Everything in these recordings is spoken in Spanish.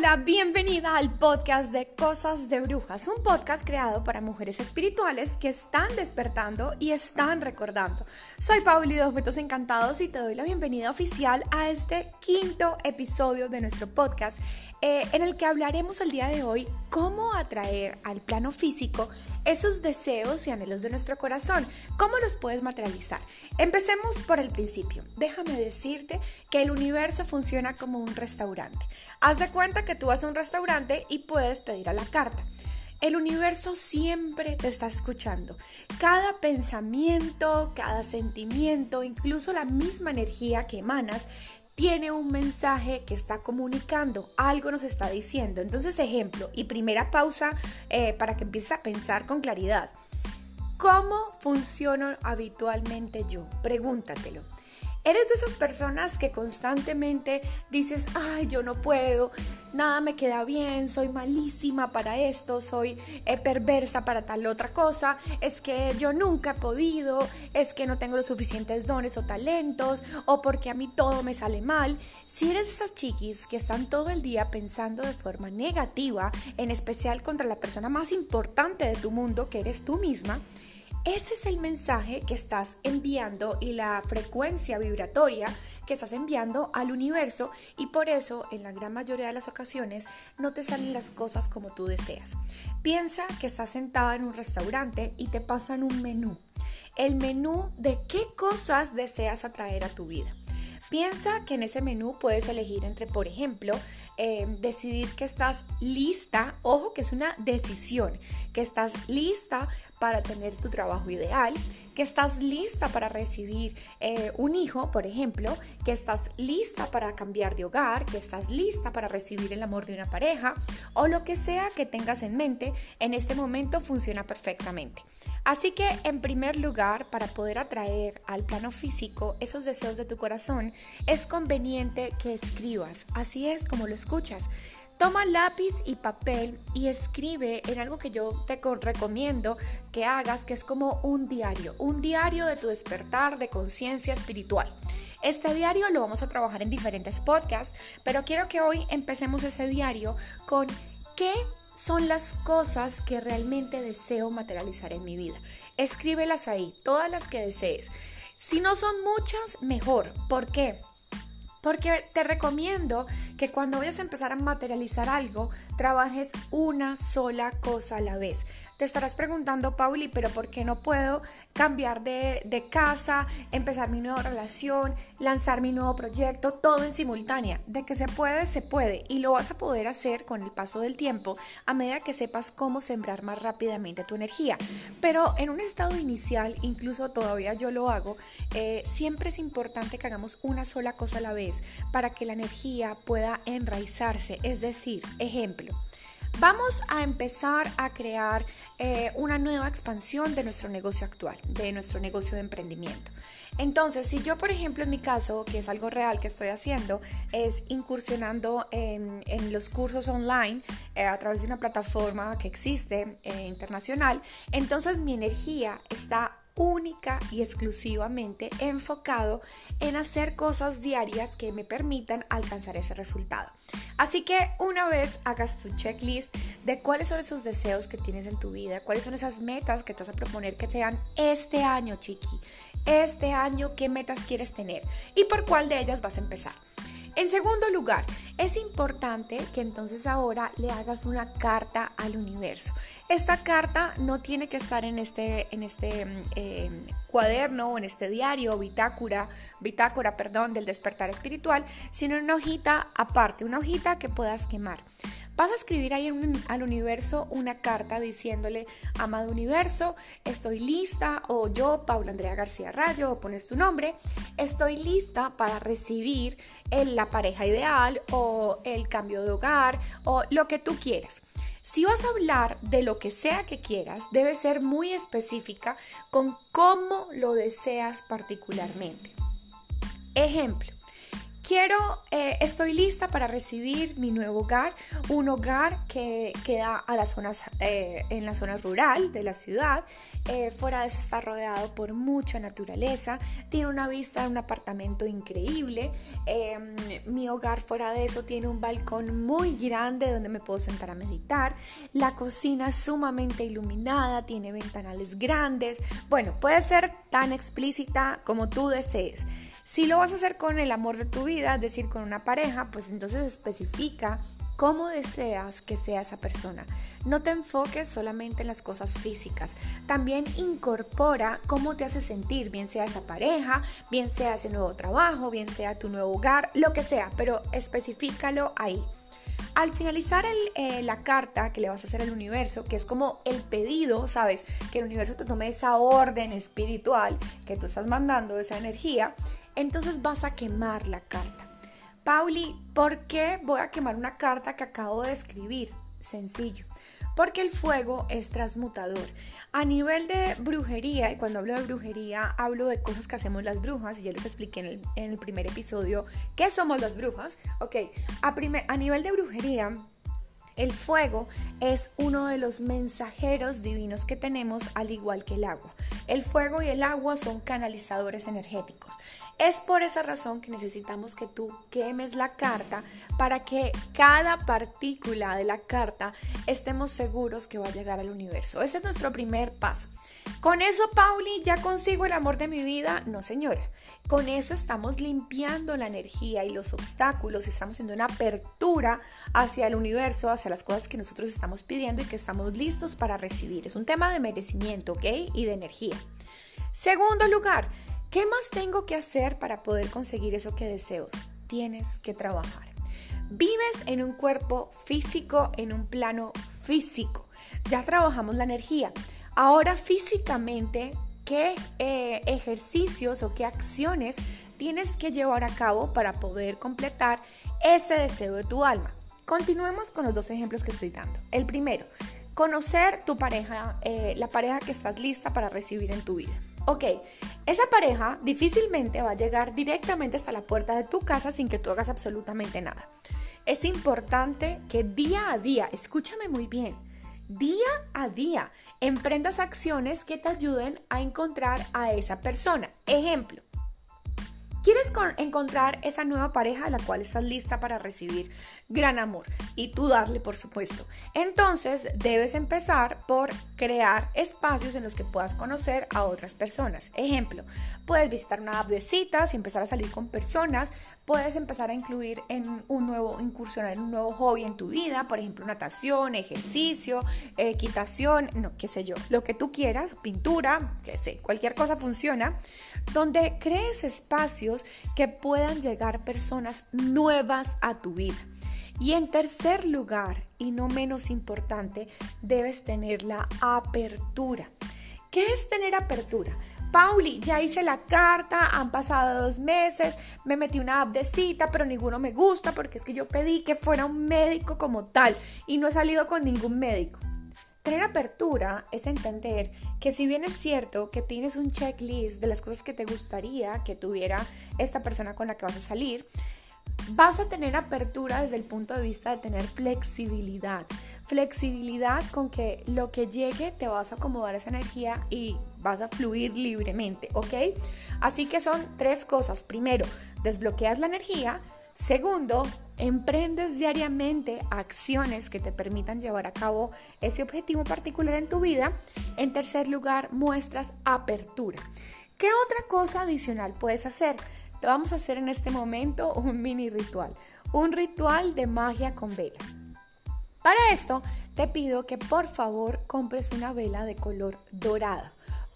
Hola, bienvenida al podcast de Cosas de Brujas, un podcast creado para mujeres espirituales que están despertando y están recordando. Soy Pauli de Objetos Encantados y te doy la bienvenida oficial a este quinto episodio de nuestro podcast eh, en el que hablaremos el día de hoy cómo atraer al plano físico esos deseos y anhelos de nuestro corazón, cómo los puedes materializar. Empecemos por el principio. Déjame decirte que el universo funciona como un restaurante. Haz de cuenta que tú vas a un restaurante y puedes pedir a la carta. El universo siempre te está escuchando. Cada pensamiento, cada sentimiento, incluso la misma energía que emanas, tiene un mensaje que está comunicando, algo nos está diciendo. Entonces, ejemplo, y primera pausa eh, para que empieces a pensar con claridad. ¿Cómo funciono habitualmente yo? Pregúntatelo. Eres de esas personas que constantemente dices, ay, yo no puedo, nada me queda bien, soy malísima para esto, soy eh, perversa para tal otra cosa, es que yo nunca he podido, es que no tengo los suficientes dones o talentos, o porque a mí todo me sale mal. Si eres de esas chiquis que están todo el día pensando de forma negativa, en especial contra la persona más importante de tu mundo, que eres tú misma, ese es el mensaje que estás enviando y la frecuencia vibratoria que estás enviando al universo y por eso en la gran mayoría de las ocasiones no te salen las cosas como tú deseas. Piensa que estás sentada en un restaurante y te pasan un menú. El menú de qué cosas deseas atraer a tu vida. Piensa que en ese menú puedes elegir entre, por ejemplo, eh, decidir que estás lista, ojo es una decisión, que estás lista para tener tu trabajo ideal, que estás lista para recibir eh, un hijo, por ejemplo, que estás lista para cambiar de hogar, que estás lista para recibir el amor de una pareja o lo que sea que tengas en mente, en este momento funciona perfectamente. Así que en primer lugar, para poder atraer al plano físico esos deseos de tu corazón, es conveniente que escribas, así es como lo escuchas. Toma lápiz y papel y escribe en algo que yo te recomiendo que hagas, que es como un diario, un diario de tu despertar de conciencia espiritual. Este diario lo vamos a trabajar en diferentes podcasts, pero quiero que hoy empecemos ese diario con qué son las cosas que realmente deseo materializar en mi vida. Escríbelas ahí, todas las que desees. Si no son muchas, mejor. ¿Por qué? Porque te recomiendo que cuando vayas a empezar a materializar algo, trabajes una sola cosa a la vez. Te estarás preguntando, Pauli, pero ¿por qué no puedo cambiar de, casa, empezar mi nueva relación, lanzar mi nuevo proyecto, todo en simultánea? De que se puede, se puede. Y lo vas a poder hacer con el paso del tiempo a medida que sepas cómo sembrar más rápidamente tu energía. Pero en un estado inicial, incluso todavía yo lo hago, eh, siempre es importante que hagamos una sola cosa a la vez para que la energía pueda enraizarse. Es decir, ejemplo, Vamos a empezar a crear eh, una nueva expansión de nuestro negocio actual, de nuestro negocio de emprendimiento. Entonces, si yo, por ejemplo, en mi caso, que es algo real que estoy haciendo, es incursionando en, los cursos online eh, a través de una plataforma que existe eh, internacional, entonces mi energía está única y exclusivamente enfocado en hacer cosas diarias que me permitan alcanzar ese resultado. Así que una vez hagas tu checklist de cuáles son esos deseos que tienes en tu vida, cuáles son esas metas que te vas a proponer que sean este año, chiqui, este año, qué metas quieres tener y por cuál de ellas vas a empezar. En segundo lugar, es importante que entonces ahora le hagas una carta al universo. Esta carta no tiene que estar en este, en este eh, cuaderno o en este diario, bitácora, bitácora, perdón, del despertar espiritual, sino en una hojita aparte, una hojita que puedas quemar. Vas a escribir ahí al universo una carta diciéndole, amado universo, estoy lista, o yo, Paula Andrea García Rayo, o pones tu nombre, estoy lista para recibir la pareja ideal o el cambio de hogar o lo que tú quieras. Si vas a hablar de lo que sea que quieras, debe ser muy específica con cómo lo deseas particularmente. Ejemplo, quiero, eh, estoy lista para recibir mi nuevo hogar, un hogar que queda a las zonas, eh, en la zona rural de la ciudad. Eh, fuera de eso está rodeado por mucha naturaleza, tiene una vista de un apartamento increíble. Mi hogar fuera de eso tiene un balcón muy grande donde me puedo sentar a meditar. La cocina es sumamente iluminada, tiene ventanales grandes. Bueno, puede ser tan explícita como tú desees. Si lo vas a hacer con el amor de tu vida, es decir, con una pareja, pues entonces especifica cómo deseas que sea esa persona. No te enfoques solamente en las cosas físicas. También incorpora cómo te hace sentir, bien sea esa pareja, bien sea ese nuevo trabajo, bien sea tu nuevo hogar, lo que sea, pero especifícalo ahí. Al finalizar eh, la carta que le vas a hacer al universo, que es como el pedido, ¿sabes? Que el universo te tome esa orden espiritual que tú estás mandando, esa energía, entonces vas a quemar la carta. Pauli, ¿por qué voy a quemar una carta que acabo de escribir? Sencillo. Porque el fuego es transmutador. A nivel de brujería, y cuando hablo de brujería, hablo de cosas que hacemos las brujas, y ya les expliqué en el, primer episodio qué somos las brujas. Ok, a, a nivel de brujería, el fuego es uno de los mensajeros divinos que tenemos al igual que el agua. El fuego y el agua son canalizadores energéticos. Es por esa razón que necesitamos que tú quemes la carta para que cada partícula de la carta estemos seguros que va a llegar al universo. Ese es nuestro primer paso. Con eso, Pauli, ya consigo el amor de mi vida. No, señora. Con eso estamos limpiando la energía y los obstáculos. Estamos haciendo una apertura hacia el universo, hacia las cosas que nosotros estamos pidiendo y que estamos listos para recibir. Es un tema de merecimiento, ¿ok? Y de energía. Segundo lugar, ¿Qué más tengo que hacer para poder conseguir eso que deseo? Tienes que trabajar. Vives en un cuerpo físico, en un plano físico. Ya trabajamos la energía. Ahora físicamente, ¿qué eh, ejercicios o qué acciones tienes que llevar a cabo para poder completar ese deseo de tu alma? Continuemos con los dos ejemplos que estoy dando. El primero, conocer tu pareja, eh, la pareja que estás lista para recibir en tu vida. Ok, esa pareja difícilmente va a llegar directamente hasta la puerta de tu casa sin que tú hagas absolutamente nada. Es importante que día a día, escúchame muy bien, día a día emprendas acciones que te ayuden a encontrar a esa persona. Ejemplo, Quieres encontrar esa nueva pareja a la cual estás lista para recibir gran amor y tú darle, por supuesto. Entonces debes empezar por crear espacios en los que puedas conocer a otras personas. Ejemplo, puedes visitar una app de citas y empezar a salir con personas. Puedes empezar a incluir en un nuevo, incursionar en un nuevo hobby en tu vida, por ejemplo, natación, ejercicio, equitación, no, qué sé yo, lo que tú quieras, pintura, qué sé, cualquier cosa funciona, donde crees espacios que puedan llegar personas nuevas a tu vida. Y en tercer lugar, y no menos importante, debes tener la apertura. ¿Qué es tener apertura? Pauli, ya hice la carta, han pasado dos meses, me metí una app de cita, pero ninguno me gusta porque es que yo pedí que fuera un médico como tal y no he salido con ningún médico. Tener apertura es entender que si bien es cierto que tienes un checklist de las cosas que te gustaría que tuviera esta persona con la que vas a salir, vas a tener apertura desde el punto de vista de tener flexibilidad. Flexibilidad con que lo que llegue te vas a acomodar esa energía y vas a fluir libremente, ¿ok? Así que son tres cosas. Primero, desbloqueas la energía. Segundo, emprendes diariamente acciones que te permitan llevar a cabo ese objetivo particular en tu vida. En tercer lugar, muestras apertura. ¿Qué otra cosa adicional puedes hacer? Te vamos a hacer en este momento un mini ritual, un ritual de magia con velas. Para esto te pido que por favor compres una vela de color dorado.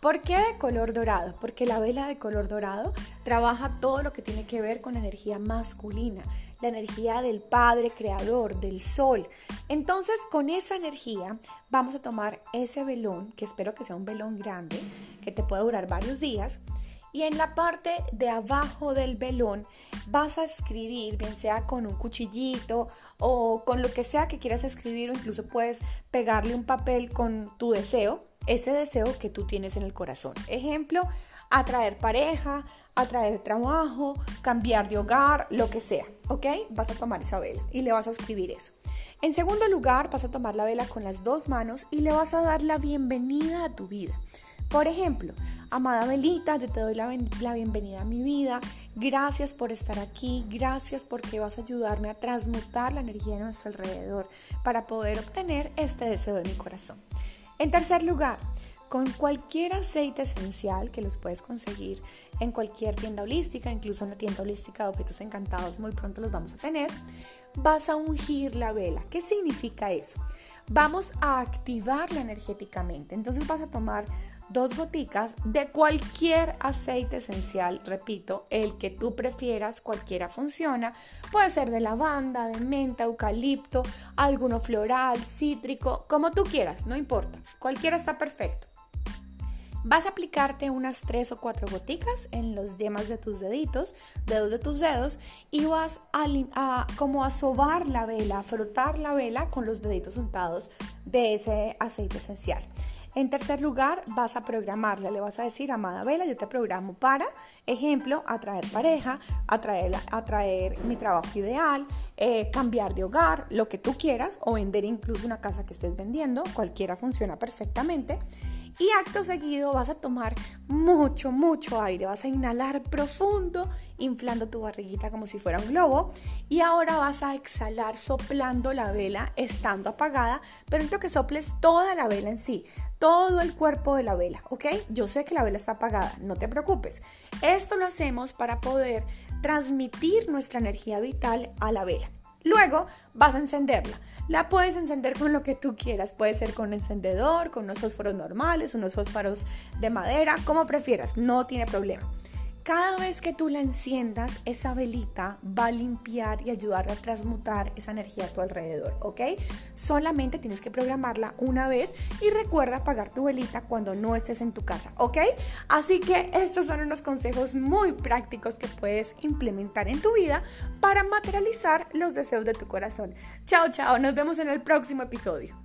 ¿Por qué de color dorado? Porque la vela de color dorado trabaja todo lo que tiene que ver con energía masculina, la energía del Padre Creador, del Sol. Entonces, con esa energía vamos a tomar ese velón, que espero que sea un velón grande, que te pueda durar varios días. Y en la parte de abajo del velón vas a escribir, bien sea con un cuchillito o con lo que sea que quieras escribir, o incluso puedes pegarle un papel con tu deseo ese deseo que tú tienes en el corazón. Ejemplo, atraer pareja, atraer trabajo, cambiar de hogar, lo que sea, ¿ok? Vas a tomar esa vela y le vas a escribir eso. En segundo lugar, vas a tomar la vela con las dos manos y le vas a dar la bienvenida a tu vida. Por ejemplo, amada velita, yo te doy la, la, bienvenida a mi vida. Gracias por estar aquí. Gracias porque vas a ayudarme a transmutar la energía de nuestro alrededor para poder obtener este deseo de mi corazón. En tercer lugar, con cualquier aceite esencial que los puedes conseguir en cualquier tienda holística, incluso en la tienda holística de objetos encantados, muy pronto los vamos a tener, vas a ungir la vela. ¿Qué significa eso? Vamos a activarla energéticamente. Entonces vas a tomar dos goticas de cualquier aceite esencial, repito, el que tú prefieras, cualquiera funciona. Puede ser de lavanda, de menta, eucalipto, alguno floral, cítrico, como tú quieras, no importa. Cualquiera está perfecto. Vas a aplicarte unas tres o cuatro goticas en los yemas de tus deditos, dedos de tus dedos, y vas a, como a sobar la vela, a frotar la vela con los deditos untados de ese aceite esencial. En tercer lugar, vas a programarla, le vas a decir, amada vela, yo te programo para, ejemplo, atraer pareja, atraer, atraer mi trabajo ideal, eh, cambiar de hogar, lo que tú quieras, o vender incluso una casa que estés vendiendo, cualquiera funciona perfectamente. Y acto seguido vas a tomar mucho, mucho aire, vas a inhalar profundo, inflando tu barriguita como si fuera un globo. Y ahora vas a exhalar soplando la vela estando apagada, pero necesito que soples toda la vela en sí, todo el cuerpo de la vela, ¿ok? Yo sé que la vela está apagada, no te preocupes. Esto lo hacemos para poder transmitir nuestra energía vital a la vela. Luego vas a encenderla. La puedes encender con lo que tú quieras. Puede ser con encendedor, con unos fósforos normales, unos fósforos de madera, como prefieras. No tiene problema. Cada vez que tú la enciendas, esa velita va a limpiar y ayudar a transmutar esa energía a tu alrededor, ¿ok? Solamente tienes que programarla una vez y recuerda apagar tu velita cuando no estés en tu casa, ¿ok? Así que estos son unos consejos muy prácticos que puedes implementar en tu vida para materializar los deseos de tu corazón. Chao, chao, nos vemos en el próximo episodio.